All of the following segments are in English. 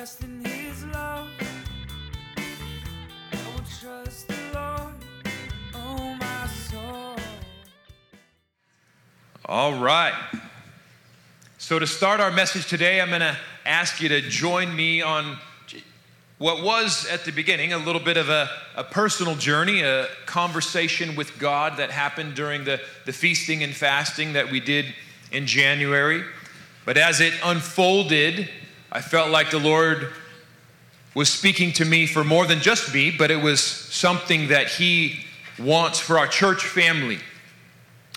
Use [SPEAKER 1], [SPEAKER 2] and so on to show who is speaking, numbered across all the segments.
[SPEAKER 1] rest in his love. I will trust the Lord, oh my soul.
[SPEAKER 2] All right. So, to start our message today, I'm going to ask you to join me on what was at the beginning a little bit of a, a personal journey, a conversation with God that happened during the, the feasting and fasting that we did in January. But as it unfolded, I felt like the Lord was speaking to me for more than just me, but it was something that He wants for our church family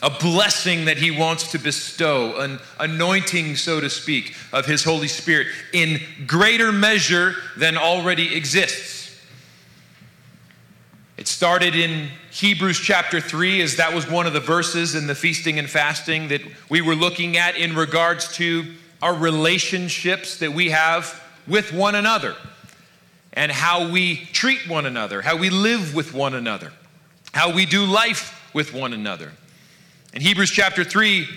[SPEAKER 2] a blessing that he wants to bestow, an anointing, so to speak, of his Holy Spirit in greater measure than already exists. It started in Hebrews chapter 3, as that was one of the verses in the feasting and fasting that we were looking at in regards to our relationships that we have with one another and how we treat one another, how we live with one another, how we do life with one another. In Hebrews chapter 3,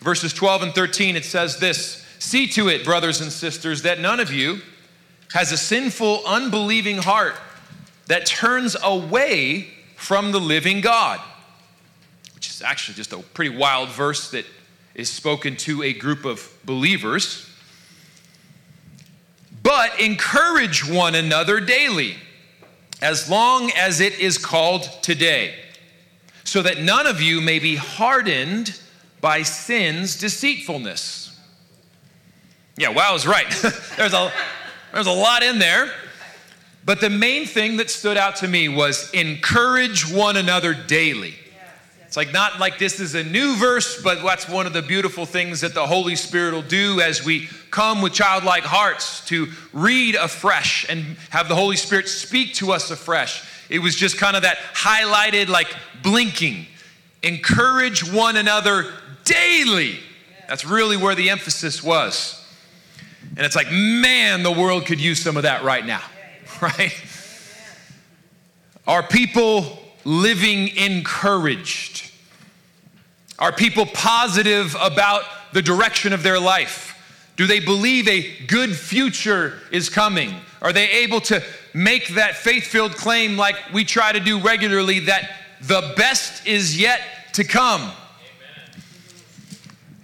[SPEAKER 2] verses 12 and 13, it says this See to it, brothers and sisters, that none of you has a sinful, unbelieving heart that turns away from the living God. Which is actually just a pretty wild verse that is spoken to a group of believers. But encourage one another daily, as long as it is called today so that none of you may be hardened by sin's deceitfulness. Yeah, wow is right. there's, a, there's a lot in there. But the main thing that stood out to me was encourage one another daily. It's like not like this is a new verse, but that's one of the beautiful things that the Holy Spirit will do as we come with childlike hearts to read afresh and have the Holy Spirit speak to us afresh. It was just kind of that highlighted, like blinking. Encourage one another daily. That's really where the emphasis was. And it's like, man, the world could use some of that right now, right? Our people living encouraged? Are people positive about the direction of their life? Do they believe a good future is coming? Are they able to make that faith filled claim like we try to do regularly that the best is yet to come? Amen.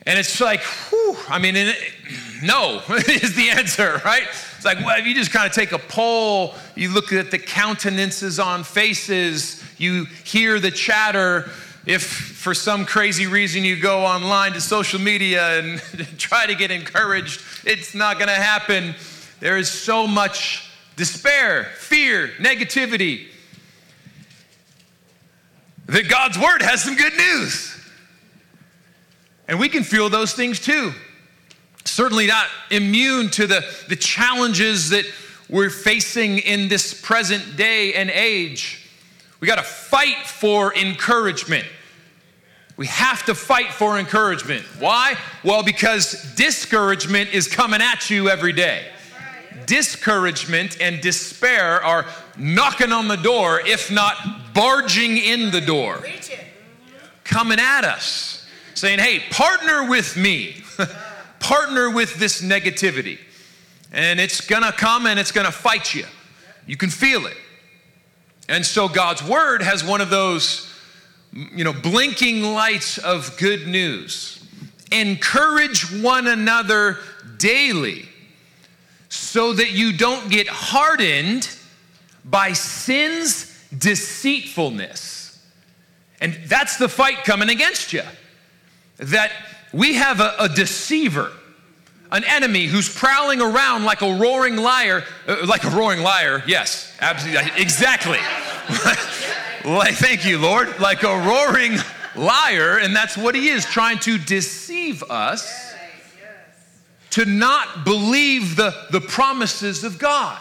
[SPEAKER 2] And it's like, whew, I mean, it, no is the answer, right? It's like, well, if you just kind of take a poll, you look at the countenances on faces, you hear the chatter. If for some crazy reason you go online to social media and try to get encouraged, it's not going to happen. There is so much despair, fear, negativity. That God's word has some good news. And we can feel those things too. Certainly not immune to the, the challenges that we're facing in this present day and age. We got to fight for encouragement. We have to fight for encouragement. Why? Well, because discouragement is coming at you every day discouragement and despair are knocking on the door, if not barging in the door, coming at us, saying, Hey, partner with me, partner with this negativity. And it's gonna come and it's gonna fight you. You can feel it. And so God's word has one of those, you know, blinking lights of good news. Encourage one another daily so that you don't get hardened by sin's deceitfulness. And that's the fight coming against you. That we have a, a deceiver, an enemy who's prowling around like a roaring liar, uh, like a roaring liar, yes, absolutely, exactly. like, thank you, Lord, like a roaring liar, and that's what he is, trying to deceive us to not believe the, the promises of God.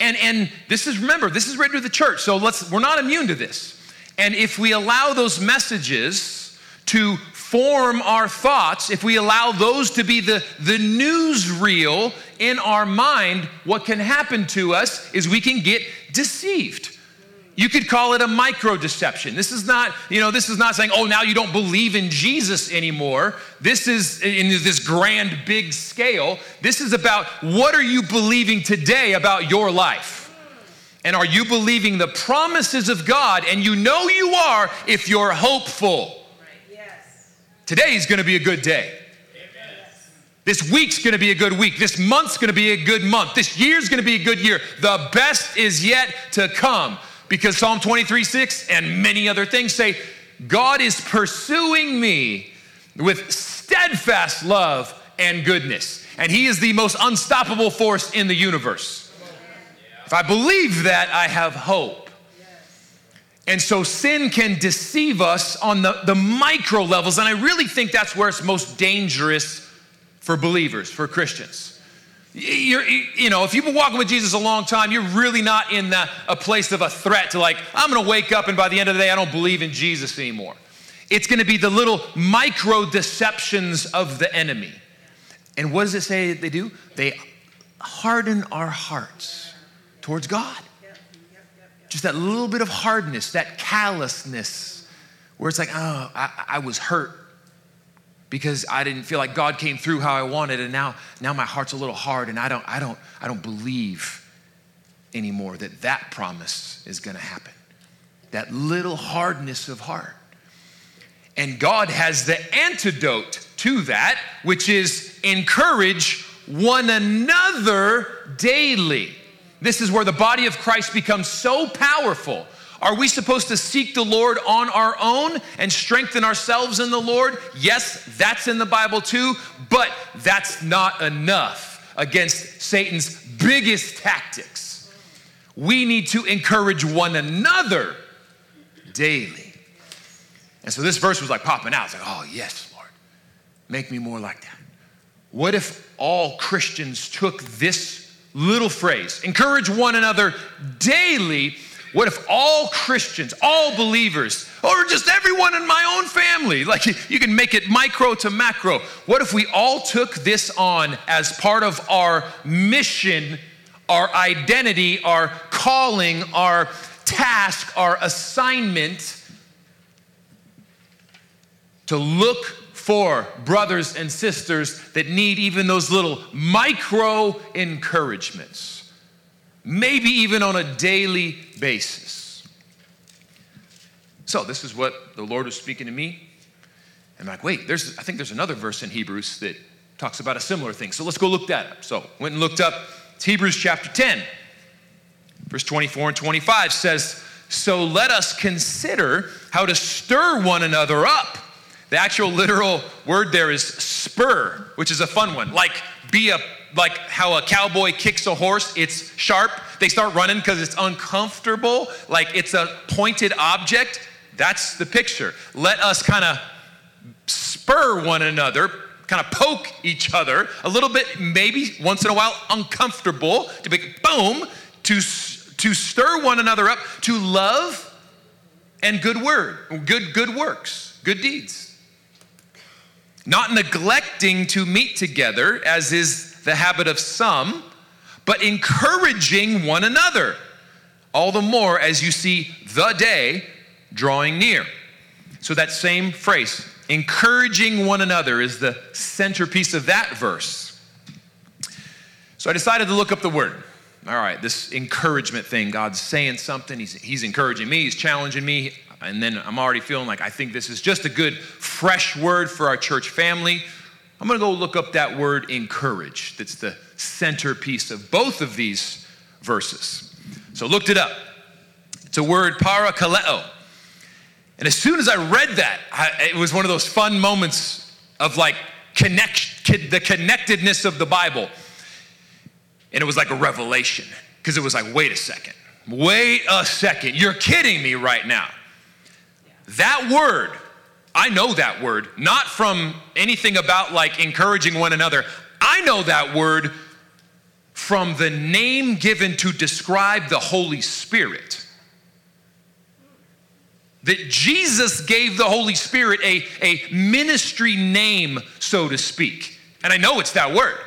[SPEAKER 2] And, and this is, remember, this is written to the church, so let's, we're not immune to this. And if we allow those messages to form our thoughts, if we allow those to be the, the newsreel in our mind, what can happen to us is we can get deceived. You could call it a micro deception. This is not, you know, this is not saying, oh, now you don't believe in Jesus anymore. This is in this grand, big scale. This is about what are you believing today about your life? And are you believing the promises of God? And you know you are if you're hopeful. Today is going to be a good day. This week's gonna be a good week. This month's gonna be a good month. This year's gonna be a good year. The best is yet to come because Psalm 23 6 and many other things say, God is pursuing me with steadfast love and goodness. And He is the most unstoppable force in the universe. If I believe that, I have hope. And so sin can deceive us on the, the micro levels. And I really think that's where it's most dangerous for believers, for Christians. You're, you know, if you've been walking with Jesus a long time, you're really not in the, a place of a threat to like, I'm gonna wake up and by the end of the day, I don't believe in Jesus anymore. It's gonna be the little micro deceptions of the enemy. And what does it say they do? They harden our hearts towards God. Just that little bit of hardness, that callousness, where it's like, oh, I, I was hurt because I didn't feel like God came through how I wanted, and now, now my heart's a little hard, and I don't, I don't, I don't believe anymore that that promise is going to happen. That little hardness of heart. And God has the antidote to that, which is encourage one another daily. This is where the body of Christ becomes so powerful are we supposed to seek the Lord on our own and strengthen ourselves in the Lord? Yes, that's in the Bible too, but that's not enough against Satan's biggest tactics. We need to encourage one another daily. And so this verse was like popping out. It's like, oh, yes, Lord, make me more like that. What if all Christians took this little phrase, encourage one another daily? What if all Christians, all believers, or just everyone in my own family, like you can make it micro to macro, what if we all took this on as part of our mission, our identity, our calling, our task, our assignment to look for brothers and sisters that need even those little micro encouragements? maybe even on a daily basis. So, this is what the Lord was speaking to me. I'm like, wait, there's, I think there's another verse in Hebrews that talks about a similar thing. So let's go look that up. So, went and looked up it's Hebrews chapter 10, verse 24 and 25 says, So let us consider how to stir one another up. The actual literal word there is spur, which is a fun one. Like, be a like how a cowboy kicks a horse, it's sharp. They start running because it's uncomfortable, like it's a pointed object. That's the picture. Let us kind of spur one another, kind of poke each other a little bit, maybe once in a while uncomfortable, to be boom, to, to stir one another up to love and good word, good, good works, good deeds. Not neglecting to meet together, as is the habit of some, but encouraging one another, all the more as you see the day drawing near. So, that same phrase, encouraging one another, is the centerpiece of that verse. So, I decided to look up the word. All right, this encouragement thing, God's saying something, He's, he's encouraging me, He's challenging me, and then I'm already feeling like I think this is just a good, fresh word for our church family. I'm going to go look up that word encourage. That's the centerpiece of both of these verses. So looked it up. It's a word parakaleo. And as soon as I read that, I, it was one of those fun moments of like connect, the connectedness of the Bible. And it was like a revelation because it was like, wait a second, wait a second, you're kidding me right now. That word I know that word, not from anything about like encouraging one another. I know that word from the name given to describe the Holy Spirit. That Jesus gave the Holy Spirit a, a ministry name, so to speak. And I know it's that word.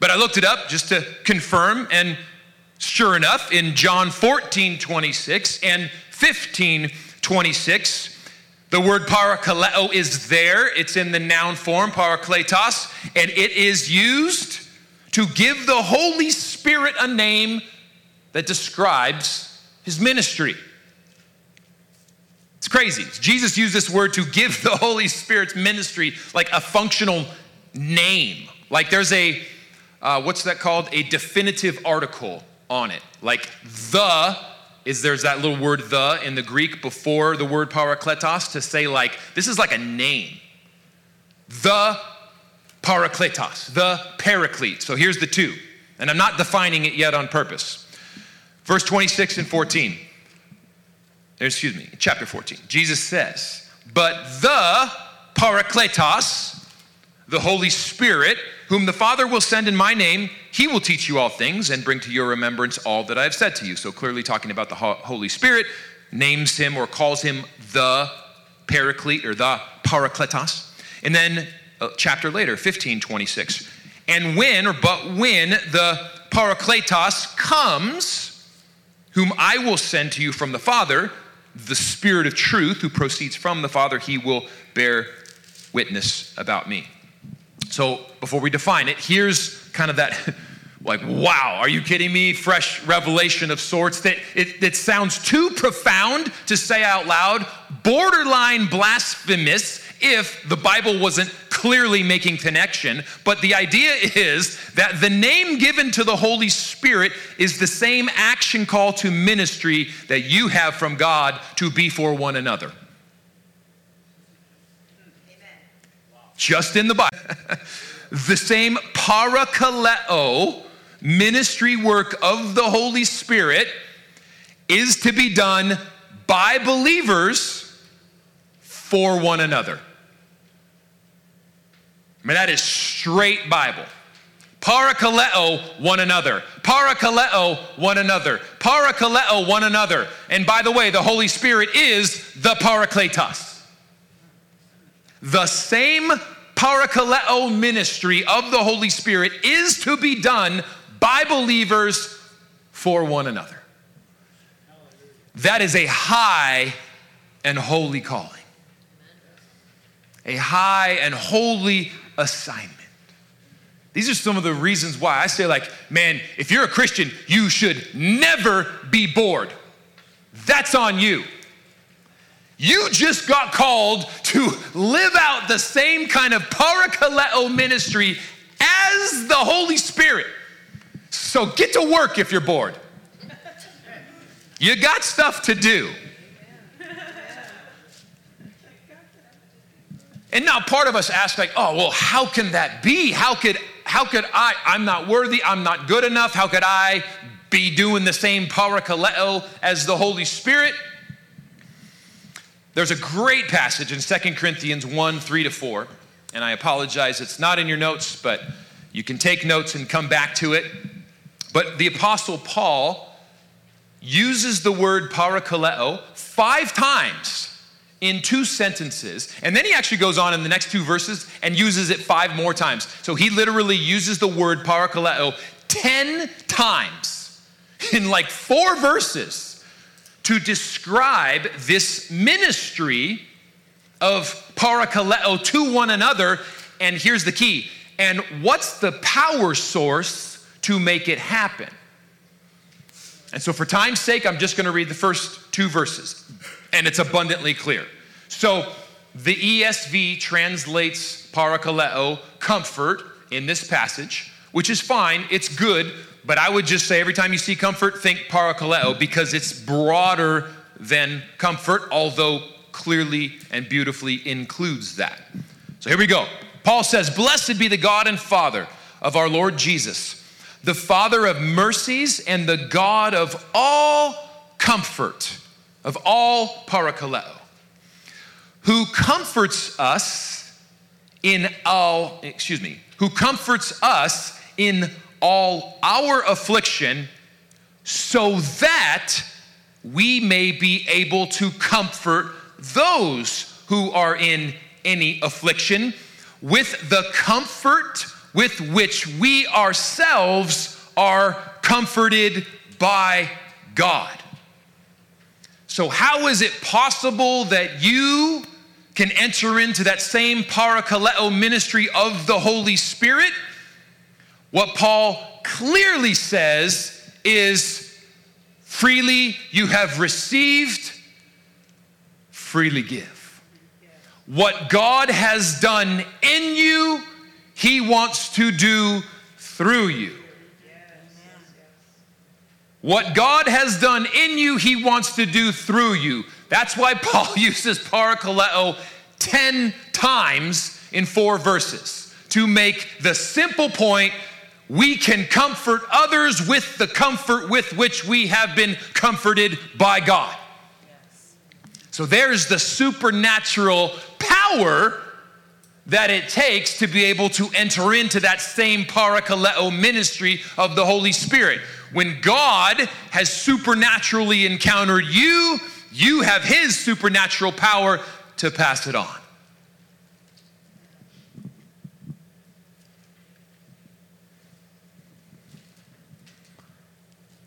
[SPEAKER 2] But I looked it up just to confirm, and Sure enough, in John 14, 26 and 15, 26, the word parakaleo is there. It's in the noun form, parakletos, and it is used to give the Holy Spirit a name that describes his ministry. It's crazy. Jesus used this word to give the Holy Spirit's ministry like a functional name. Like there's a, uh, what's that called? A definitive article on it. Like the is there's that little word the in the Greek before the word parakletos to say like this is like a name. The parakletos, the paraclete. So here's the two. And I'm not defining it yet on purpose. Verse 26 and 14. Excuse me, chapter 14. Jesus says, But the parakletos, the Holy Spirit, whom the Father will send in my name, he will teach you all things and bring to your remembrance all that I have said to you. So clearly talking about the Holy Spirit, names him or calls him the paraclete or the parakletos. And then a chapter later, 1526. And when, or but when the parakletos comes, whom I will send to you from the Father, the Spirit of truth who proceeds from the Father, he will bear witness about me. So before we define it, here's kind of that like, wow, are you kidding me? Fresh revelation of sorts that it, it sounds too profound to say out loud, borderline blasphemous if the Bible wasn't clearly making connection. But the idea is that the name given to the Holy Spirit is the same action call to ministry that you have from God to be for one another. Just in the Bible. the same parakaleo ministry work of the Holy Spirit is to be done by believers for one another. I mean, that is straight Bible. Parakaleo one another. Parakaleo one another. Parakaleo one another. And by the way, the Holy Spirit is the Parakletos. The same parakaleo ministry of the Holy Spirit is to be done by believers for one another. That is a high and holy calling. A high and holy assignment. These are some of the reasons why I say, like, man, if you're a Christian, you should never be bored. That's on you. You just got called to live out the same kind of parakaleo ministry as the Holy Spirit. So get to work if you're bored. You got stuff to do. And now part of us ask like, "Oh, well, how can that be? How could how could I I'm not worthy, I'm not good enough. How could I be doing the same parakaleo as the Holy Spirit?" There's a great passage in 2 Corinthians 1, 3 to 4. And I apologize, it's not in your notes, but you can take notes and come back to it. But the Apostle Paul uses the word parakaleo five times in two sentences. And then he actually goes on in the next two verses and uses it five more times. So he literally uses the word parakaleo 10 times in like four verses to describe this ministry of parakaleo to one another. And here's the key. And what's the power source to make it happen? And so, for time's sake, I'm just going to read the first two verses, and it's abundantly clear. So, the ESV translates parakaleo, comfort, in this passage, which is fine, it's good, but I would just say every time you see comfort, think parakaleo because it's broader than comfort, although clearly and beautifully includes that. So, here we go. Paul says, Blessed be the God and Father of our Lord Jesus the Father of mercies and the God of all comfort, of all parakaleo, who comforts us in all, excuse me, who comforts us in all our affliction, so that we may be able to comfort those who are in any affliction with the comfort with which we ourselves are comforted by God. So, how is it possible that you can enter into that same parakaleo ministry of the Holy Spirit? What Paul clearly says is freely you have received, freely give. What God has done in you, He wants to do through you. What God has done in you, He wants to do through you. That's why Paul uses parakaleo 10 times in four verses to make the simple point we can comfort others with the comfort with which we have been comforted by God. So there's the supernatural power that it takes to be able to enter into that same parakaleo ministry of the Holy Spirit. When God has supernaturally encountered you, you have His supernatural power to pass it on.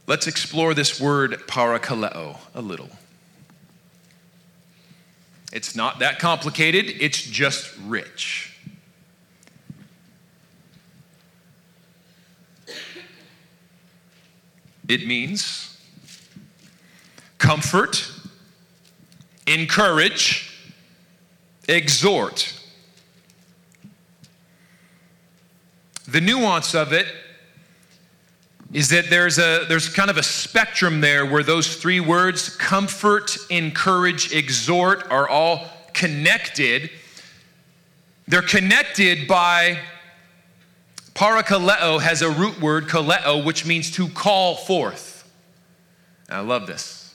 [SPEAKER 2] Let's explore this word parakaleo a little. It's not that complicated, it's just rich. It means comfort, encourage, exhort. The nuance of it is that there's a there's kind of a spectrum there where those three words comfort encourage exhort are all connected. They're connected by parakaleo has a root word kaleo which means to call forth. I love this.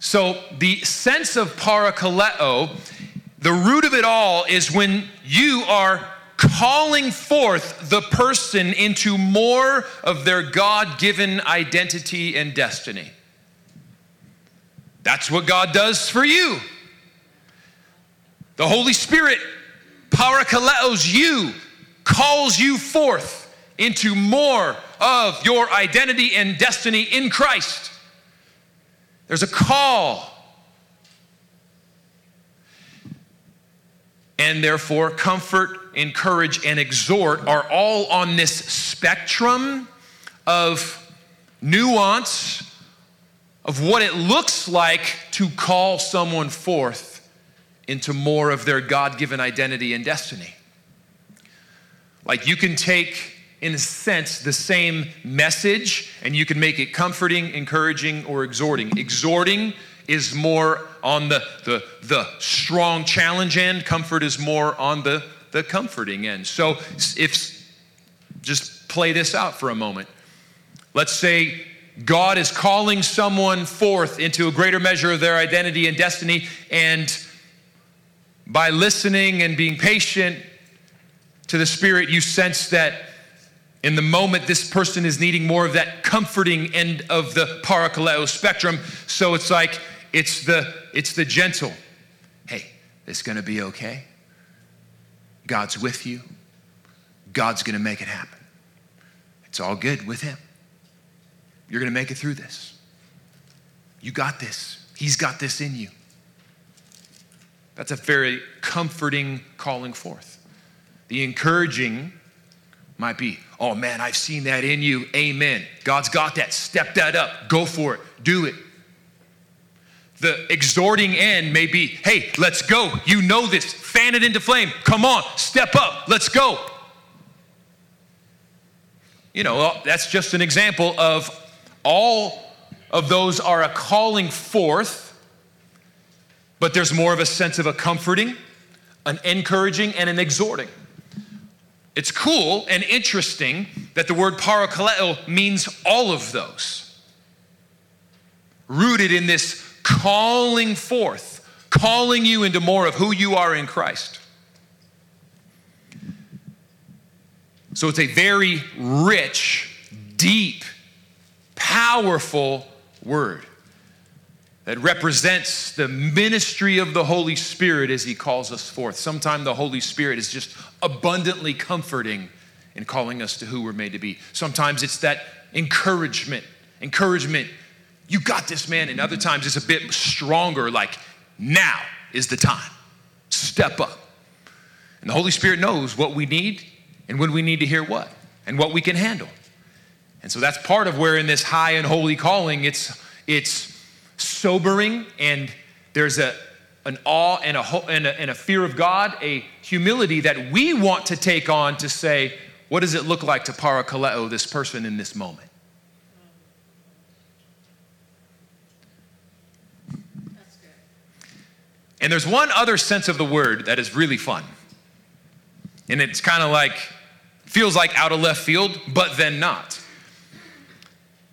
[SPEAKER 2] So the sense of parakaleo the root of it all is when you are calling forth the person into more of their God given identity and destiny. That's what God does for you. The Holy Spirit parakaleos you, calls you forth into more of your identity and destiny in Christ. There's a call and therefore comfort, encourage, and exhort are all on this spectrum of nuance of what it looks like to call someone forth into more of their God given identity and destiny. Like you can take, in a sense, the same message and you can make it comforting, encouraging, or exhorting. Exhorting is more on the, the, the strong challenge end, comfort is more on the, the comforting end. So if just play this out for a moment. Let's say God is calling someone forth into a greater measure of their identity and destiny, and by listening and being patient to the Spirit, you sense that in the moment this person is needing more of that comforting end of the parakaleo spectrum. So it's like it's the, it's the gentle. Hey, it's going to be okay. God's with you. God's going to make it happen. It's all good with Him. You're going to make it through this. You got this. He's got this in you. That's a very comforting calling forth. The encouraging might be, oh man, I've seen that in you. Amen. God's got that. Step that up. Go for it. Do it. The exhorting end may be, hey, let's go. You know this. Fan it into flame. Come on, step up. Let's go. You know, that's just an example of all of those are a calling forth, but there's more of a sense of a comforting, an encouraging, and an exhorting. It's cool and interesting that the word parakaleo means all of those. Rooted in this calling forth, calling you into more of who you are in Christ. So it's a very rich, deep, powerful word that represents the ministry of the Holy Spirit as He calls us forth. Sometimes the Holy Spirit is just abundantly comforting in calling us to who we're made to be. Sometimes it's that encouragement encouragement. You got this, man. And other times it's a bit stronger, like, now is the time. Step up. And the Holy Spirit knows what we need and when we need to hear what and what we can handle. And so that's part of where in this high and holy calling, it's, it's sobering and there's a, an awe and a, and, a, and a fear of God, a humility that we want to take on to say, what does it look like to parakaleo this person in this moment? And there's one other sense of the word that is really fun. And it's kind of like, feels like out of left field, but then not.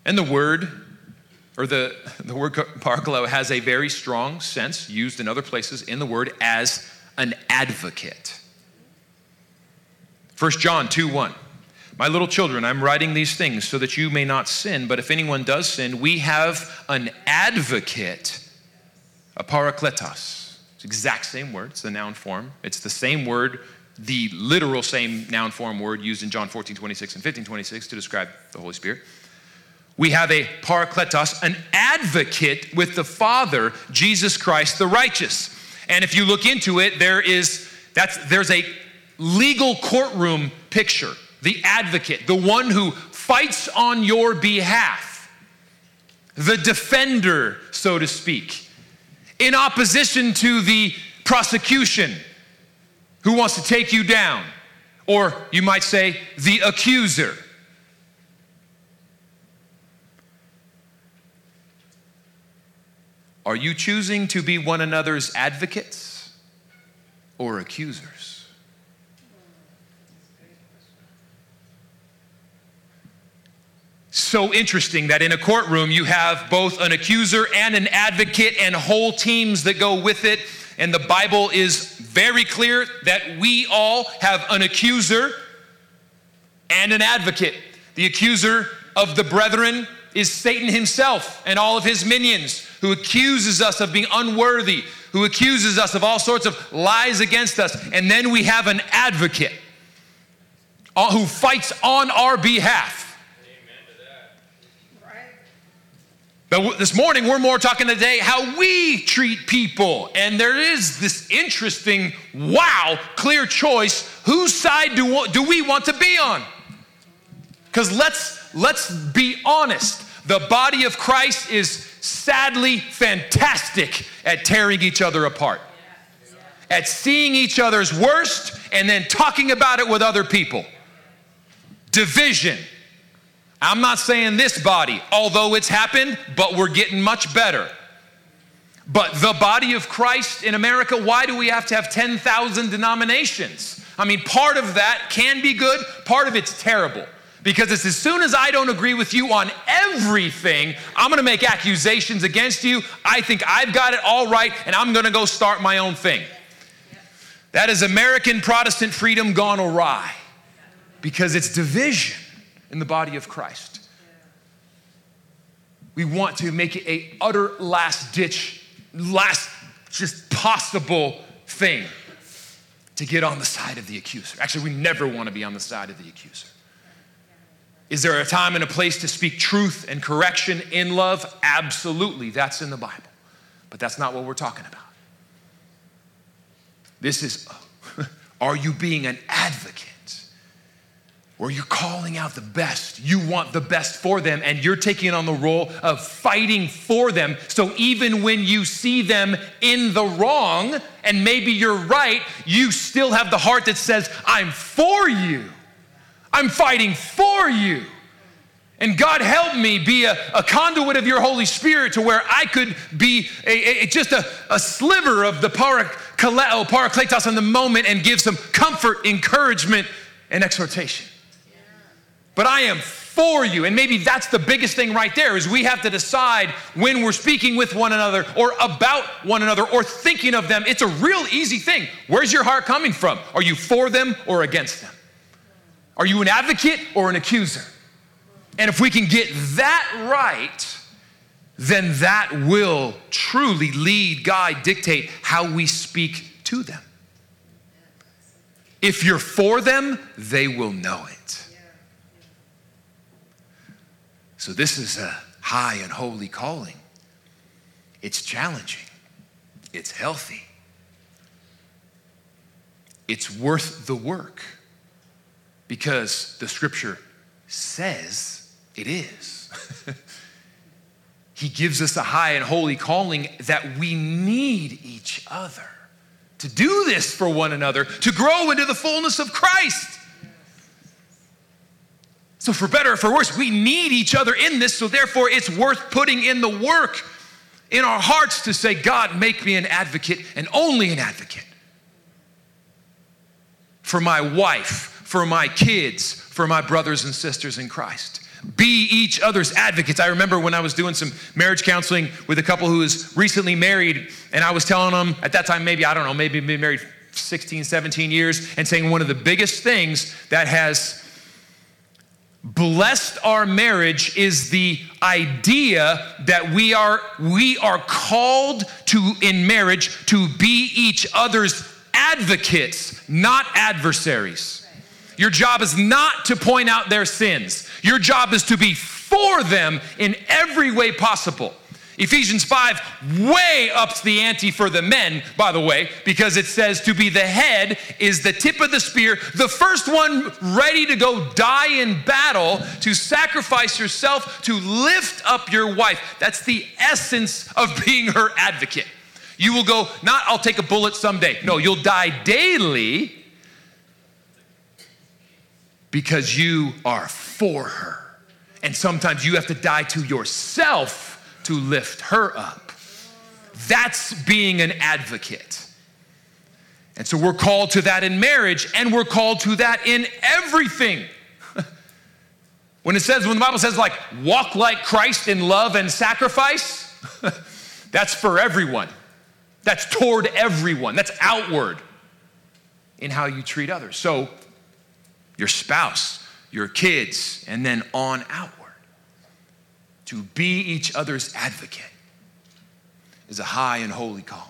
[SPEAKER 2] And the word, or the, the word parakaleo, has a very strong sense used in other places in the word as an advocate. 1 John 2 1. My little children, I'm writing these things so that you may not sin, but if anyone does sin, we have an advocate, a parakletos. Exact same word, it's the noun form. It's the same word, the literal same noun form word used in John 14 26 and 15 26 to describe the Holy Spirit we have a parakletos, an advocate with the Father, Jesus Christ the righteous. And if you look into it, there is that's there's a legal courtroom picture. The advocate, the one who fights on your behalf, the defender, so to speak, in opposition to the prosecution who wants to take you down, or you might say, the accuser. Are you choosing to be one another's advocates or accusers? So interesting that in a courtroom you have both an accuser and an advocate and whole teams that go with it. And the Bible is very clear that we all have an accuser and an advocate. The accuser of the brethren is Satan himself and all of his minions who accuses us of being unworthy, who accuses us of all sorts of lies against us. And then we have an advocate uh, who fights on our behalf. But this morning, we're more talking today how we treat people. And there is this interesting, wow, clear choice. Whose side do, do we want to be on? Because let's, let's be honest. The body of Christ is sadly fantastic at tearing each other apart, at seeing each other's worst and then talking about it with other people. Division. I'm not saying this body, although it's happened, but we're getting much better. But the body of Christ in America, why do we have to have 10,000 denominations? I mean, part of that can be good, part of it's terrible. Because it's as soon as I don't agree with you on everything, I'm gonna make accusations against you. I think I've got it all right, and I'm gonna go start my own thing. That is American Protestant freedom gone awry because it's division in the body of Christ. We want to make it a utter last ditch, last just possible thing to get on the side of the accuser. Actually, we never want to be on the side of the accuser. Is there a time and a place to speak truth and correction in love? Absolutely. That's in the Bible. But that's not what we're talking about. This is are you being an advocate? Or you're calling out the best. You want the best for them, and you're taking on the role of fighting for them. So even when you see them in the wrong, and maybe you're right, you still have the heart that says, I'm for you. I'm fighting for you. And God help me be a, a, conduit of your Holy Spirit to where I could be a, a, just a, a sliver of the parakaleo, oh, parakletos in the moment and give some comfort, encouragement, and exhortation. But I am for you. And maybe that's the biggest thing right there is we have to decide when we're speaking with one another or about one another or thinking of them. It's a real easy thing. Where's your heart coming from? Are you for them or against them? Are you an advocate or an accuser? And if we can get that right, then that will truly lead, guide, dictate how we speak to them. If you're for them, they will know it. So, this is a high and holy calling. It's challenging, it's healthy, it's worth the work because the scripture says it is. he gives us a high and holy calling that we need each other to do this for one another, to grow into the fullness of Christ. So, for better or for worse, we need each other in this, so therefore it's worth putting in the work in our hearts to say, God, make me an advocate and only an advocate for my wife, for my kids, for my brothers and sisters in Christ. Be each other's advocates. I remember when I was doing some marriage counseling with a couple who was recently married, and I was telling them at that time, maybe, I don't know, maybe been married 16, 17 years, and saying one of the biggest things that has blessed our marriage is the idea that we are we are called to in marriage to be each other's advocates not adversaries. Your job is not to point out their sins. Your job is to be for them in every way possible Ephesians 5 way ups the ante for the men, by the way, because it says to be the head is the tip of the spear, the first one ready to go die in battle, to sacrifice yourself, to lift up your wife. That's the essence of being her advocate. You will go, not I'll take a bullet someday. No, you'll die daily because you are for her. And sometimes you have to die to yourself to lift her up. That's being an advocate. And so we're called to that in marriage, and we're called to that in everything. when it says, when the Bible says, like, walk like Christ in love and sacrifice, that's for everyone. That's toward everyone. That's outward in how you treat others. So, your spouse, your kids, and then on out to be each other's advocate is a high and holy calling.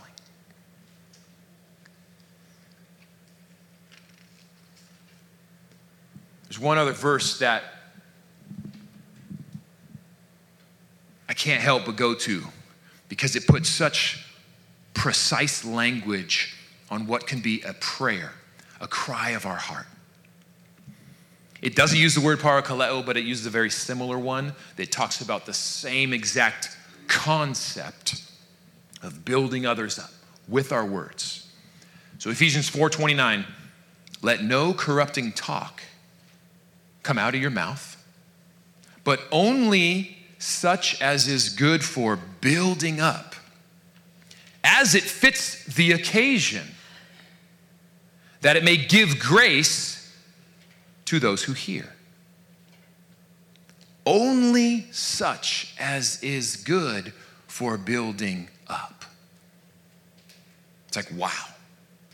[SPEAKER 2] There's one other verse that I can't help but go to because it puts such precise language on what can be a prayer, a cry of our heart. It doesn't use the word parakaleo, but it uses a very similar one that talks about the same exact concept of building others up with our words. So Ephesians 4:29, let no corrupting talk come out of your mouth, but only such as is good for building up as it fits the occasion, that it may give grace to those who hear. Only such as is good for building up. It's like, wow,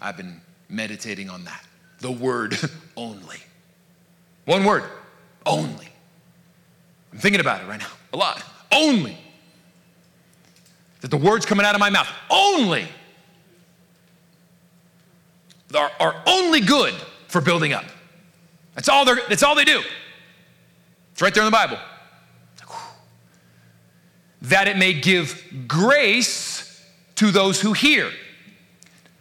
[SPEAKER 2] I've been meditating on that. The word only. One word, only. I'm thinking about it right now a lot. Only. That the words coming out of my mouth, only, are, are only good for building up. That's all, they're, that's all they do. It's right there in the Bible. That it may give grace to those who hear.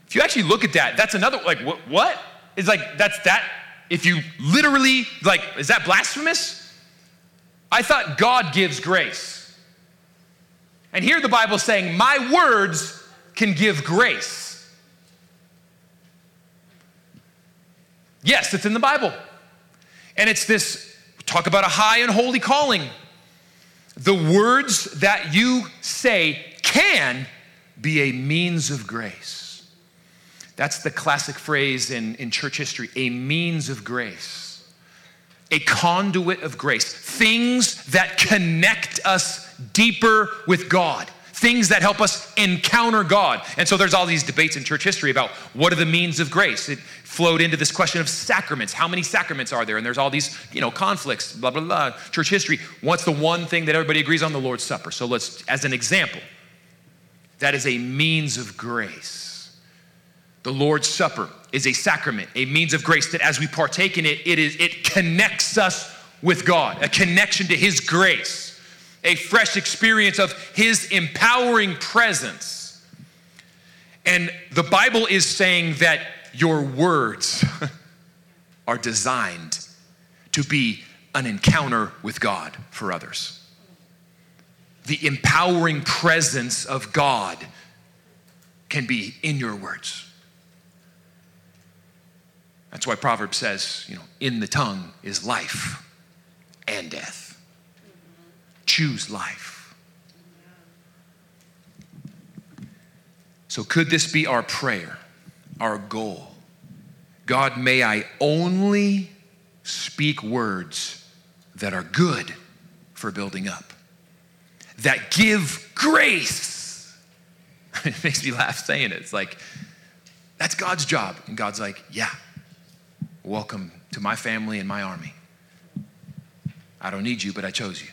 [SPEAKER 2] If you actually look at that, that's another, like, what? what? It's like, that's that. If you literally, like, is that blasphemous? I thought God gives grace. And here the Bible's saying, my words can give grace. Yes, it's in the Bible. And it's this talk about a high and holy calling. The words that you say can be a means of grace. That's the classic phrase in, in church history a means of grace, a conduit of grace, things that connect us deeper with God things that help us encounter God. And so there's all these debates in church history about what are the means of grace. It flowed into this question of sacraments. How many sacraments are there? And there's all these, you know, conflicts, blah, blah, blah. Church history. What's the one thing that everybody agrees on? The Lord's Supper. So let's, as an example, that is a means of grace. The Lord's Supper is a sacrament, a means of grace that as we partake in it, it is it connects us with God, a connection to His grace. A fresh experience of His empowering presence. And the Bible is saying that your words are designed to be an encounter with God for others. The empowering presence of God can be in your words. That's why Proverbs says, you know, in the tongue is life and death. Choose life. So, could this be our prayer, our goal? God, may I only speak words that are good for building up, that give grace. it makes me laugh saying it. It's like, that's God's job. And God's like, yeah, welcome to my family and my army. I don't need you, but I chose you.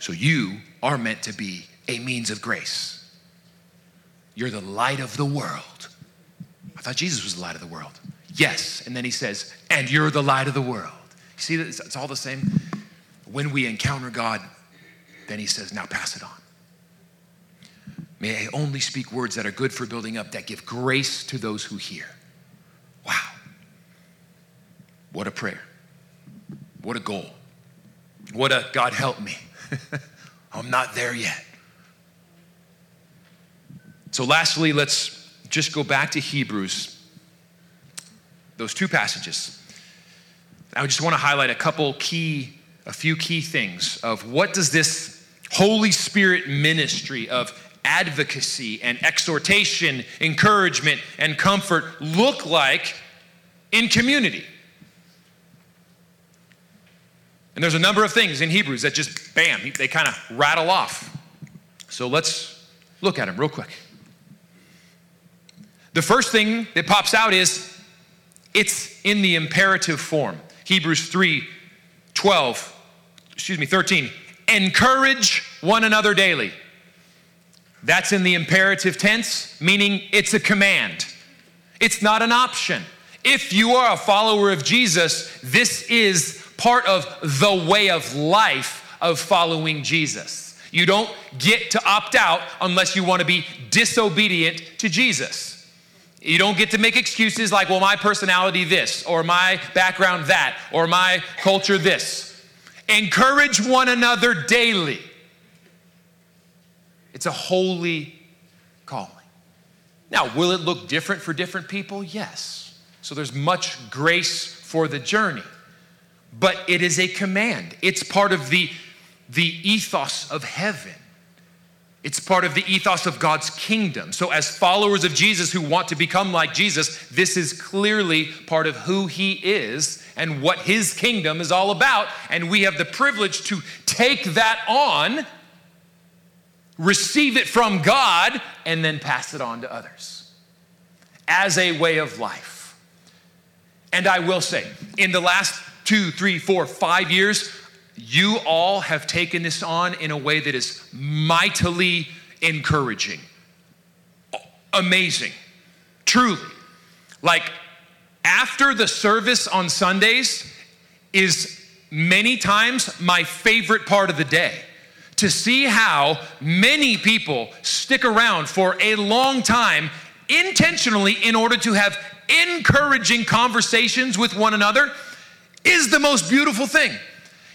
[SPEAKER 2] So you are meant to be a means of grace. You're the light of the world. I thought Jesus was the light of the world. Yes. And then he says, and you're the light of the world. You see, it's, it's all the same. When we encounter God, then he says, now pass it on. May I only speak words that are good for building up, that give grace to those who hear. Wow. What a prayer. What a goal. What a God help me. I'm not there yet. So, lastly, let's just go back to Hebrews, those two passages. I just want to highlight a couple key, a few key things of what does this Holy Spirit ministry of advocacy and exhortation, encouragement, and comfort look like in community. And there's a number of things in Hebrews that just, bam, they kind of rattle off. So let's look at them real quick. The first thing that pops out is it's in the imperative form. Hebrews 3 12, excuse me, 13. Encourage one another daily. That's in the imperative tense, meaning it's a command. It's not an option. If you are a follower of Jesus, this is part of the way of life of following Jesus. You don't get to opt out unless you want to be disobedient to Jesus. You don't get to make excuses like, well, my personality this, or my background that, or my culture this. Encourage one another daily. It's a holy calling. Now, will it look different for different people? Yes. So there's much grace for the journey. But it is a command. It's part of the, the ethos of heaven. It's part of the ethos of God's kingdom. So, as followers of Jesus who want to become like Jesus, this is clearly part of who he is and what his kingdom is all about. And we have the privilege to take that on, receive it from God, and then pass it on to others as a way of life. And I will say, in the last two, three, four, five years, you all have taken this on in a way that is mightily encouraging. Amazing. Truly. Like, after the service on Sundays is many times my favorite part of the day. To see how many people stick around for a long time intentionally in order to have encouraging conversations with one another is the most beautiful thing.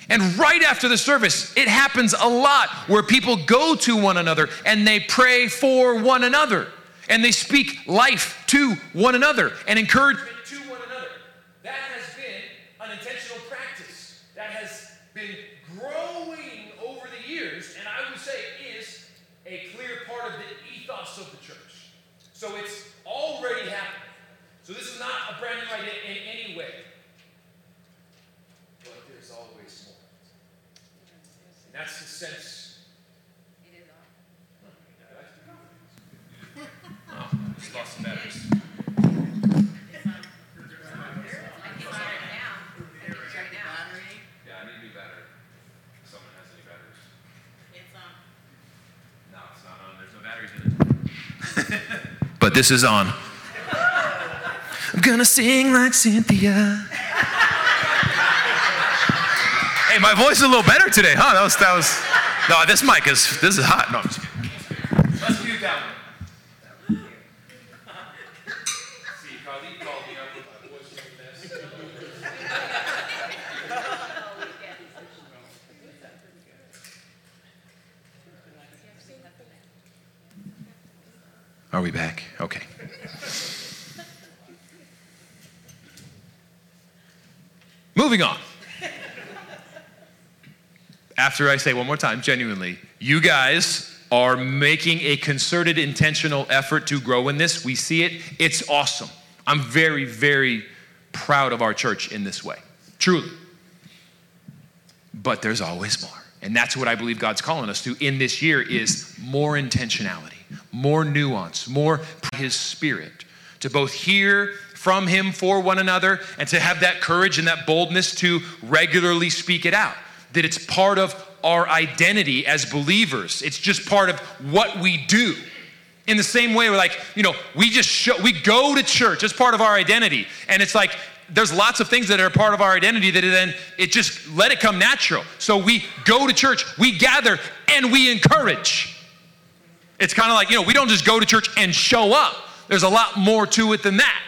[SPEAKER 2] And right after the service, it happens a lot where people go to one another and they pray for one another and they speak life to one another and encouragement to one another. That has been an intentional practice that has been growing over the years, and I would say is a clear part of the ethos of the church. So it's already happening. So this is not a brand new idea in any way. But there's always more. And that's the sense. Oh, just lost some batteries. Yeah, I need new battery. Someone has any batteries. It's on. No, it's not on. There's no batteries in it. but this is on. I'm gonna sing like Cynthia. Hey, my voice is a little better today, huh? That was that was No, this mic is this is hot. No, I'm just kidding. Let's do that one. See, Carly called me up with my voice. Are we back? Okay. Moving on. After I say one more time, genuinely, you guys are making a concerted, intentional effort to grow in this. We see it. It's awesome. I'm very, very proud of our church in this way. Truly. But there's always more. And that's what I believe God's calling us to in this year is more intentionality, more nuance, more his spirit to both hear from him for one another and to have that courage and that boldness to regularly speak it out. That it's part of our identity as believers. It's just part of what we do. In the same way, we're like, you know, we just show, we go to church. It's part of our identity. And it's like, there's lots of things that are part of our identity that then it just let it come natural. So we go to church, we gather, and we encourage. It's kind of like, you know, we don't just go to church and show up. There's a lot more to it than that.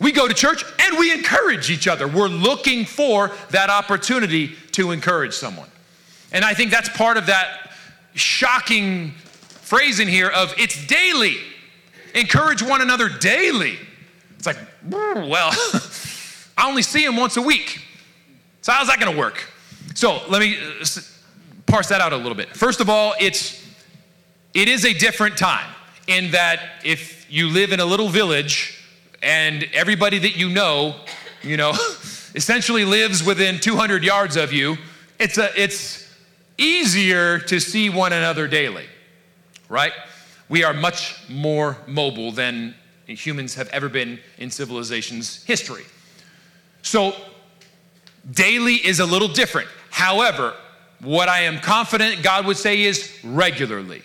[SPEAKER 2] We go to church and we encourage each other. We're looking for that opportunity to encourage someone. And I think that's part of that shocking phrase in here of it's daily. Encourage one another daily. It's like, well, I only see him once a week. So how's that going to work? So let me uh, parse that out a little bit. First of all, it's it is a different time in that if you live in a little village and everybody that you know, you know, essentially lives within 200 yards of you, it's a it's easier to see one another daily. Right? We are much more mobile than humans have ever been in civilization's history. So daily is a little different. However, what I am confident God would say is regularly.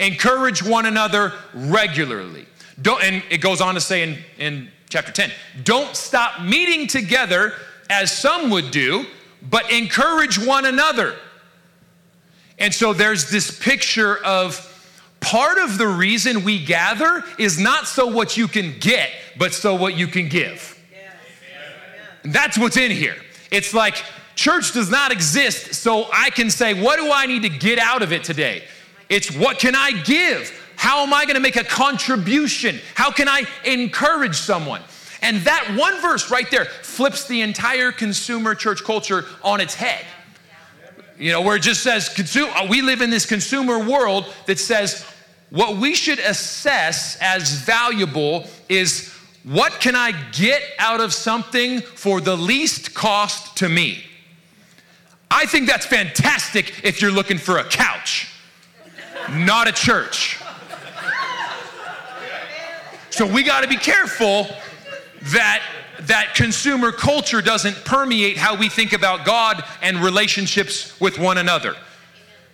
[SPEAKER 2] Encourage one another regularly. Don't, and it goes on to say in, in chapter 10 don't stop meeting together as some would do, but encourage one another. And so there's this picture of part of the reason we gather is not so what you can get, but so what you can give. And that's what's in here. It's like church does not exist so I can say, what do I need to get out of it today? It's what can I give? How am I going to make a contribution? How can I encourage someone? And that one verse right there flips the entire consumer church culture on its head. You know, where it just says, consume, uh, we live in this consumer world that says what we should assess as valuable is what can I get out of something for the least cost to me? I think that's fantastic if you're looking for a couch, not a church. So we got to be careful that that consumer culture doesn't permeate how we think about God and relationships with one another.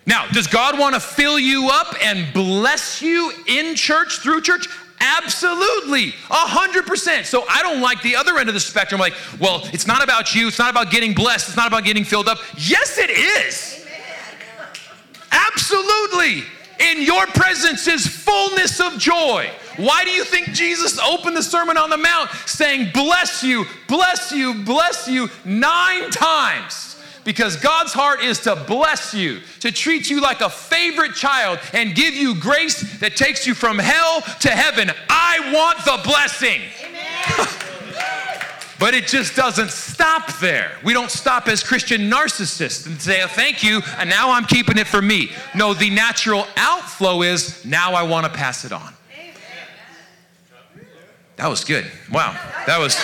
[SPEAKER 2] Now, does God want to fill you up and bless you in church, through church? Absolutely, 100%. So I don't like the other end of the spectrum, like, well, it's not about you, it's not about getting blessed, it's not about getting filled up. Yes, it is. Absolutely. In your presence is fullness of joy. Why do you think Jesus opened the Sermon on the Mount saying, Bless you, bless you, bless you, nine times? Because God's heart is to bless you, to treat you like a favorite child, and give you grace that takes you from hell to heaven. I want the blessing. But it just doesn't stop there. We don't stop as Christian narcissists and say, oh, thank you, and now I'm keeping it for me. No, the natural outflow is now I want to pass it on. That was good. Wow. That was.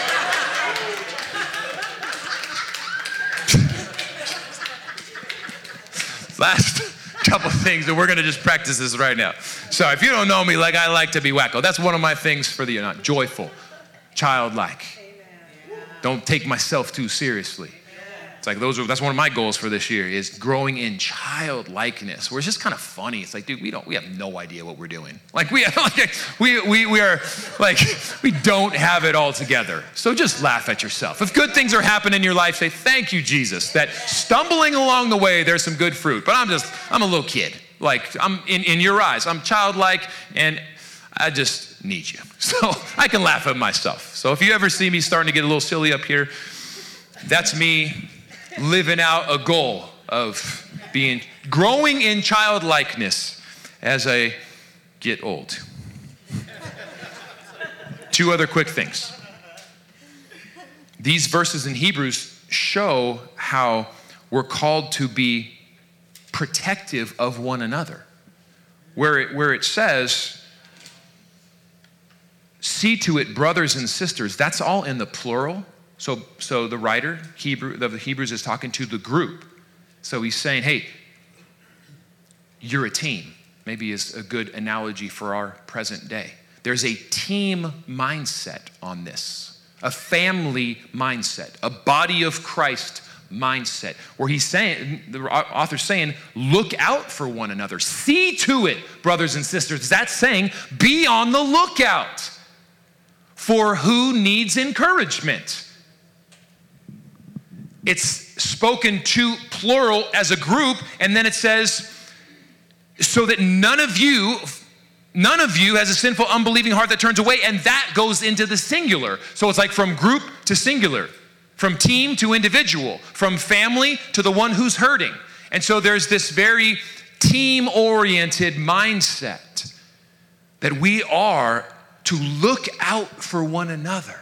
[SPEAKER 2] Last couple things, and we're going to just practice this right now. So, if you don't know me, like I like to be wacko, that's one of my things for the not joyful, childlike. Don't take myself too seriously. It's like those are that's one of my goals for this year is growing in childlikeness. Where it's just kind of funny. It's like, dude, we don't we have no idea what we're doing. Like we like, we we we are like we don't have it all together. So just laugh at yourself. If good things are happening in your life, say thank you, Jesus. That stumbling along the way, there's some good fruit. But I'm just I'm a little kid. Like I'm in, in your eyes. I'm childlike and I just need you. So I can laugh at myself. So if you ever see me starting to get a little silly up here, that's me living out a goal of being growing in childlikeness as I get old. Two other quick things. These verses in Hebrews show how we're called to be protective of one another. Where it, where it says, see to it, brothers and sisters, that's all in the plural. So, so the writer Hebrew, of the Hebrews is talking to the group. So he's saying, hey, you're a team. Maybe is a good analogy for our present day. There's a team mindset on this, a family mindset, a body of Christ mindset, where he's saying, the author's saying, look out for one another. See to it, brothers and sisters. That's saying, be on the lookout for who needs encouragement it's spoken to plural as a group, and then it says, so that none of you, none of you has a sinful, unbelieving heart that turns away, and that goes into the singular. So it's like from group to singular, from team to individual, from family to the one who's hurting. And so there's this very team oriented mindset that we are to look out for one another.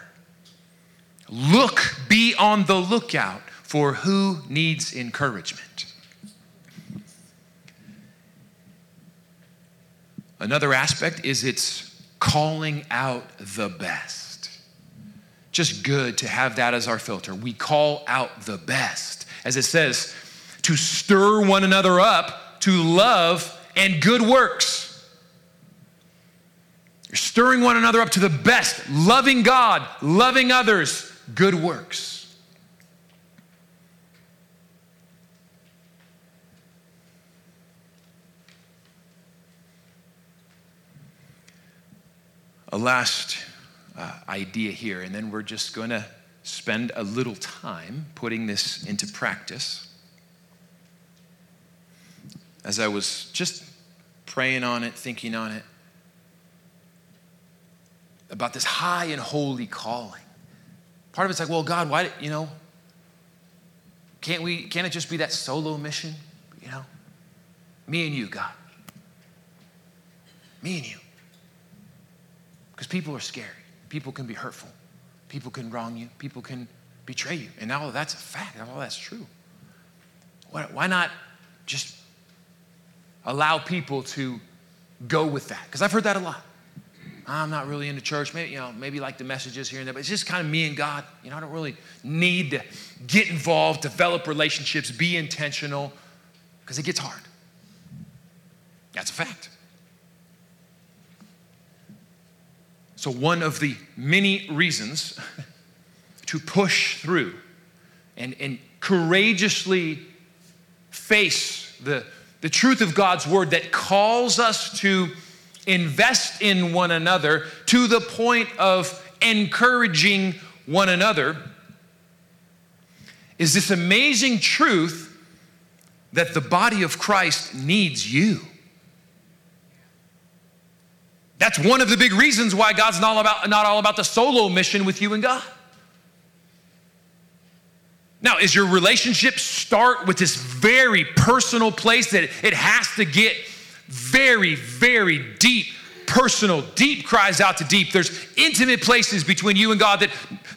[SPEAKER 2] Look, be on the lookout for who needs encouragement. Another aspect is it's calling out the best. Just good to have that as our filter. We call out the best. As it says, to stir one another up to love and good works. You're stirring one another up to the best, loving God, loving others, good works. A last uh, idea here, and then we're just going to spend a little time putting this into practice. As I was just praying on it, thinking on it, about this high and holy calling. Part of it's like, well, God, why, you know, can't we, can't it just be that solo mission? You know, me and you, God. Me and you. Because people are scary. People can be hurtful. People can wrong you. People can betray you. And all that's a fact. All that's true. Why, why not just allow people to go with that? Because I've heard that a lot. I'm not really into church. Maybe, you know, maybe like the messages here and there, but it's just kind of me and God. You know, I don't really need to get involved, develop relationships, be intentional, because it gets hard. That's a fact. So, one of the many reasons to push through and, and courageously face the, the truth of God's word that calls us to invest in one another to the point of encouraging one another is this amazing truth that the body of Christ needs you. That's one of the big reasons why God's not all about, not all about the solo mission with you and God. Now, is your relationship start with this very personal place that it has to get very, very deep, personal, deep cries out to deep? There's intimate places between you and God that,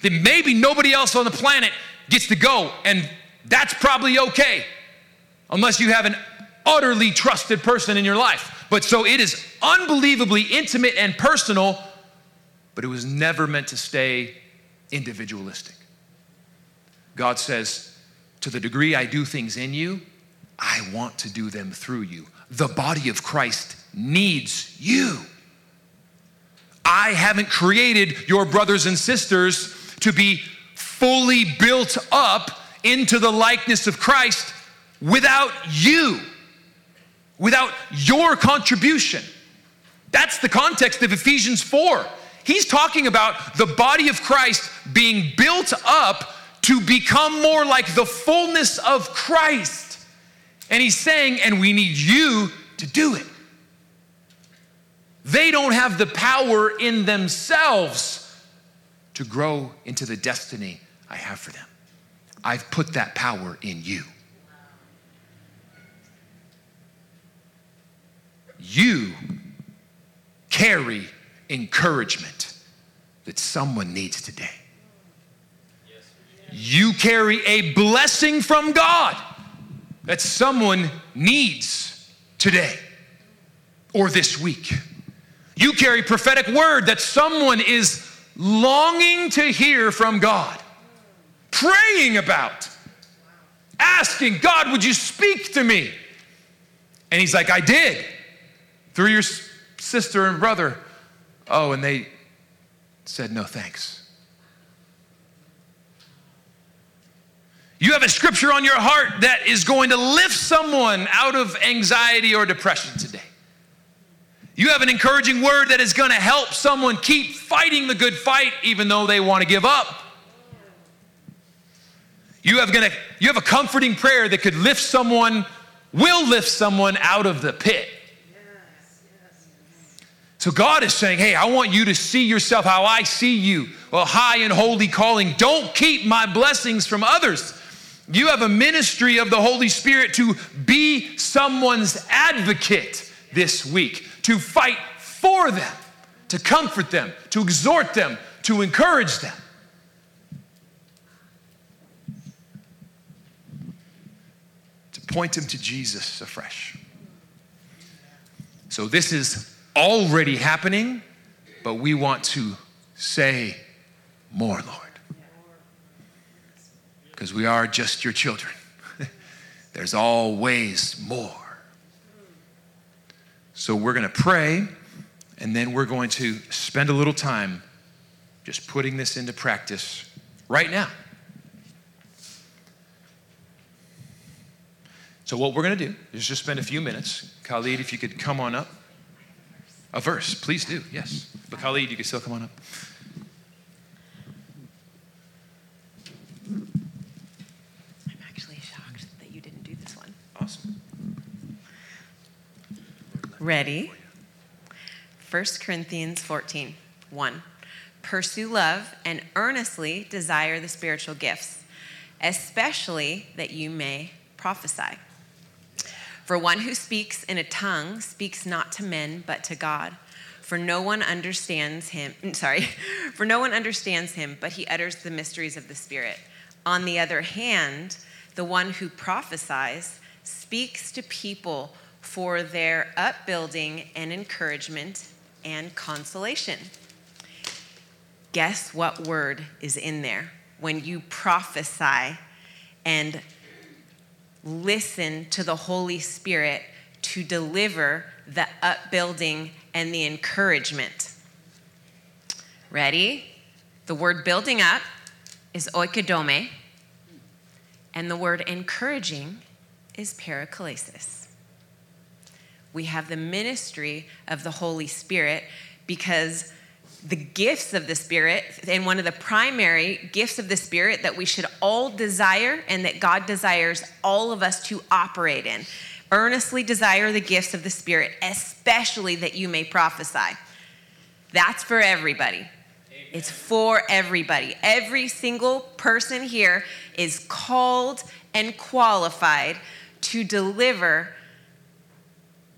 [SPEAKER 2] that maybe nobody else on the planet gets to go, and that's probably okay, unless you have an utterly trusted person in your life. But so it is unbelievably intimate and personal, but it was never meant to stay individualistic. God says, to the degree I do things in you, I want to do them through you. The body of Christ needs you. I haven't created your brothers and sisters to be fully built up into the likeness of Christ without you, without your contribution. That's the context of Ephesians 4. He's talking about the body of Christ being built up to become more like the fullness of Christ. And he's saying, and we need you to do it. They don't have the power in themselves to grow into the destiny I have for them. I've put that power in you. You carry encouragement that someone needs today. You carry a blessing from God that someone needs today or this week. You carry prophetic word that someone is longing to hear from God, praying about, asking, God, would you speak to me? And he's like, I did through your sister and brother. Oh, and they said, no thanks. You have a scripture on your heart that is going to lift someone out of anxiety or depression today. You have an encouraging word that is going to help someone keep fighting the good fight even though they want to give up. You have, gonna, you have a comforting prayer that could lift someone, will lift someone out of the pit. So God is saying, Hey, I want you to see yourself how I see you. Well, high and holy calling. Don't keep my blessings from others. You have a ministry of the Holy Spirit to be someone's advocate this week, to fight for them, to comfort them, to exhort them, to encourage them. To point them to Jesus afresh. So, this is already happening, but we want to say more, Lord. Because we are just your children. There's always more. So we're going to pray, and then we're going to spend a little time just putting this into practice right now. So, what we're going to do is just spend a few minutes. Khalid, if you could come on up. A verse, please do, yes. But Khalid, you can still come on up.
[SPEAKER 3] I'm actually shocked that you didn't do this one.
[SPEAKER 2] Awesome.
[SPEAKER 3] Ready? 1 Corinthians 14, 1. Pursue love and earnestly desire the spiritual gifts, especially that you may prophesy. For one who speaks in a tongue speaks not to men, but to God. For no one understands him, mm, sorry, for no one understands him, but he utters the mysteries of the Spirit. On the other hand, the one who prophesies speaks to people for their upbuilding and encouragement and consolation. Guess what word is in there when you prophesy and listen to the Holy Spirit to deliver the upbuilding and the encouragement. Ready? The word building up is oikodome, and the word encouraging is paraklesis. We have the ministry of the Holy Spirit because the gifts of the Spirit, and one of the primary gifts of the Spirit that we should all desire and that God desires all of us to operate in. Earnestly desire the gifts of the Spirit, especially that you may prophesy. That's for everybody. It's for everybody. Every single person here is called and qualified to deliver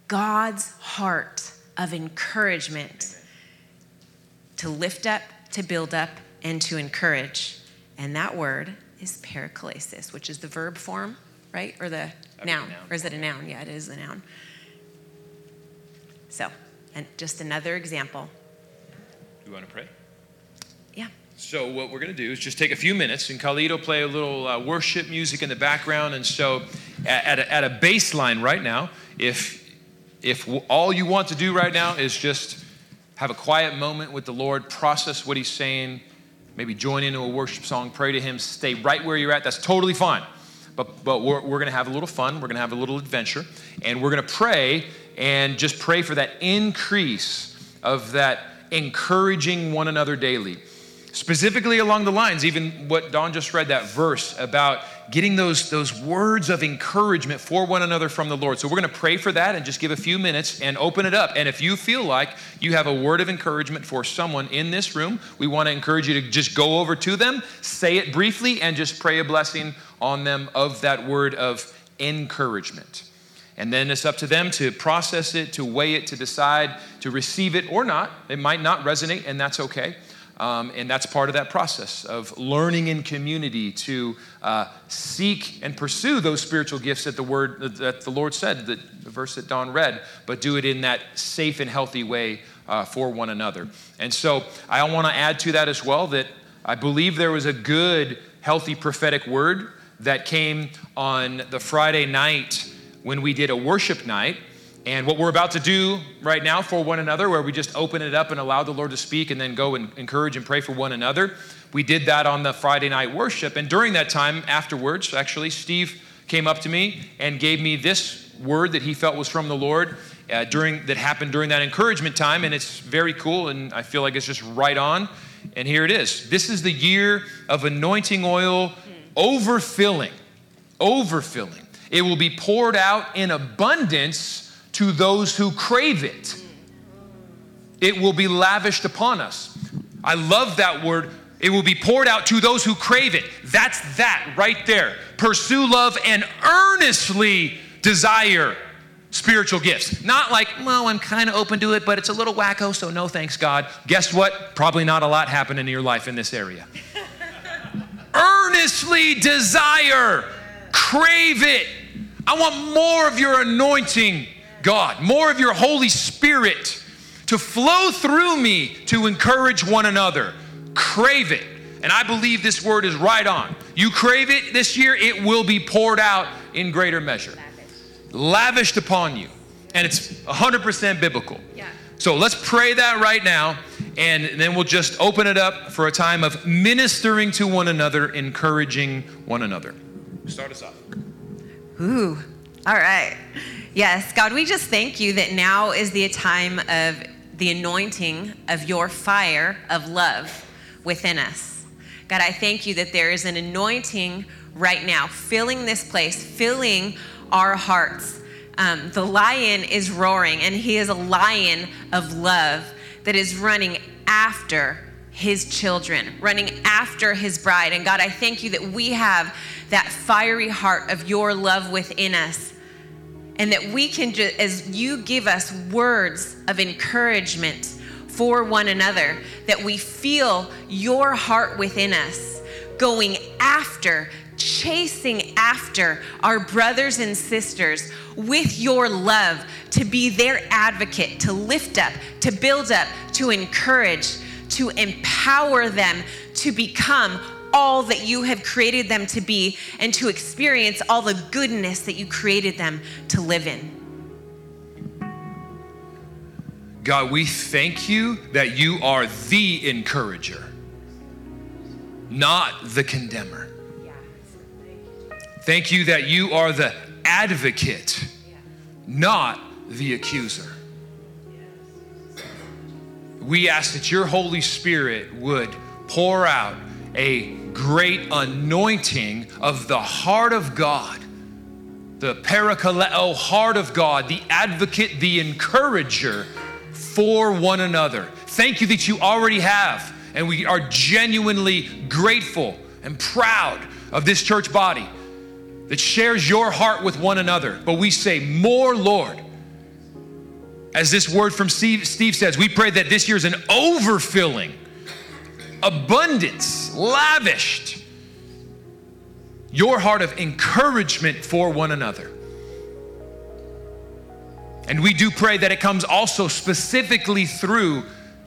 [SPEAKER 3] God's heart of encouragement to lift up, to build up, and to encourage. And that word is paraklesis, which is the verb form, right? Or the noun.
[SPEAKER 2] noun.
[SPEAKER 3] Or is it a noun? Yeah, it is a noun. So, and just another example.
[SPEAKER 2] You want to pray?
[SPEAKER 3] Yeah.
[SPEAKER 2] So, what we're going to do is just take a few minutes, and Khalid will play a little uh, worship music in the background. And so, at, at, a, at a baseline right now, if, if all you want to do right now is just have a quiet moment with the Lord, process what He's saying, maybe join into a worship song, pray to Him, stay right where you're at. That's totally fine. But, but we're, we're going to have a little fun. We're going to have a little adventure. And we're going to pray and just pray for that increase of that encouraging one another daily. Specifically along the lines, even what Don just read, that verse about getting those, those words of encouragement for one another from the Lord. So we're going to pray for that and just give a few minutes and open it up. And if you feel like you have a word of encouragement for someone in this room, we want to encourage you to just go over to them, say it briefly, and just pray a blessing on them of that word of encouragement. And then it's up to them to process it, to weigh it, to decide to receive it or not. It might not resonate, and that's okay. Um, and that's part of that process of learning in community to uh, seek and pursue those spiritual gifts that the word that the Lord said, the, the verse that Don read, but do it in that safe and healthy way uh, for one another. And so I want to add to that as well that I believe there was a good, healthy prophetic word that came on the Friday night when we did a worship night. And what we're about to do right now for one another, where we just open it up and allow the Lord to speak and then go and encourage and pray for one another. We did that on the Friday night worship. And during that time, afterwards, actually, Steve came up to me and gave me this word that he felt was from the Lord uh, during that happened during that encouragement time. And it's very cool, and I feel like it's just right on. And here it is. This is the year of anointing oil overfilling. Overfilling. It will be poured out in abundance to those who crave it. It will be lavished upon us. I love that word. It will be poured out to those who crave it. That's that right there. Pursue love and earnestly desire spiritual gifts. Not like, well, I'm kind of open to it, but it's a little wacko, so no thanks, God. Guess what? Probably not a lot happening in your life in this area. earnestly desire, crave it. I want more of your anointing, God, more of your Holy Spirit to flow through me to encourage one another. Crave it. And I believe this word is right on. You crave it this year, it will be poured out in greater measure, lavished upon you. And it's 100% biblical.
[SPEAKER 3] Yeah.
[SPEAKER 2] So let's pray that right now, and then we'll just open it up for a time of ministering to one another, encouraging one another. Start us off.
[SPEAKER 3] Ooh, all right. Yes, God, we just thank you that now is the time of the anointing of your fire of love within us. God, I thank you that there is an anointing right now filling this place, filling our hearts. Um, the lion is roaring, and he is a lion of love that is running after his children, running after his bride. And God, I thank you that we have that fiery heart of your love within us. And that we can just, as you give us words of encouragement for one another, that we feel your heart within us going after, chasing after our brothers and sisters with your love to be their advocate, to lift up, to build up, to encourage, to empower them to become all that you have created them to be and to experience all the goodness that you created them to live in.
[SPEAKER 2] God, we thank you that you are the encourager, not the condemner. Thank you that you are the advocate, not the accuser. We ask that your Holy Spirit would pour out a great anointing of the heart of God, the parakaleo heart of God, the advocate, the encourager for one another. Thank you that you already have, and we are genuinely grateful and proud of this church body that shares your heart with one another. But we say, More, Lord. As this word from Steve, Steve says, we pray that this year is an overfilling, abundance, lavished. Your heart of encouragement for one another. And we do pray that it comes also specifically through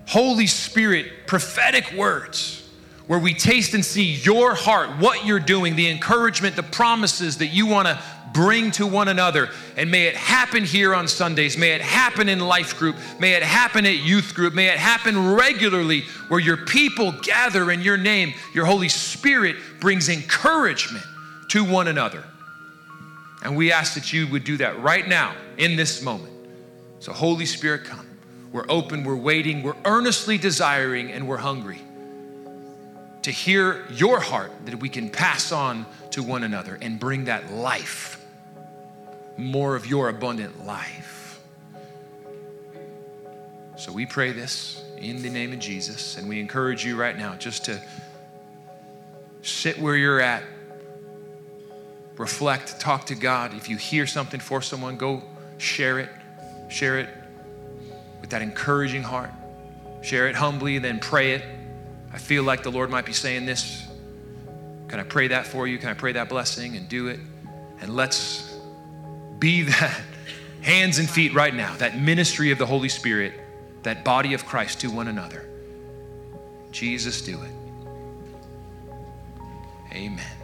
[SPEAKER 2] Holy Spirit prophetic words where we taste and see your heart, what you're doing, the encouragement, the promises that you want to bring to one another. And may it happen here on Sundays. May it happen in life group. May it happen at youth group. May it happen regularly where your people gather in your name. Your Holy Spirit brings encouragement to one another. And we ask that you would do that right now in this moment. So, Holy Spirit, come. We're open, we're waiting, we're earnestly desiring, and we're hungry to hear your heart that we can pass on to one another and bring that life, more of your abundant life. So we pray this in the name of Jesus, and we encourage you right now just to sit where you're at, reflect, talk to God. If you hear something for someone, go share it. Share it with that encouraging heart. Share it humbly, then pray it. I feel like the Lord might be saying this. Can I pray that for you? Can I pray that blessing and do it? And let's be that hands and feet right now, that ministry of the Holy Spirit, that body of Christ to one another. Jesus, do it. Amen.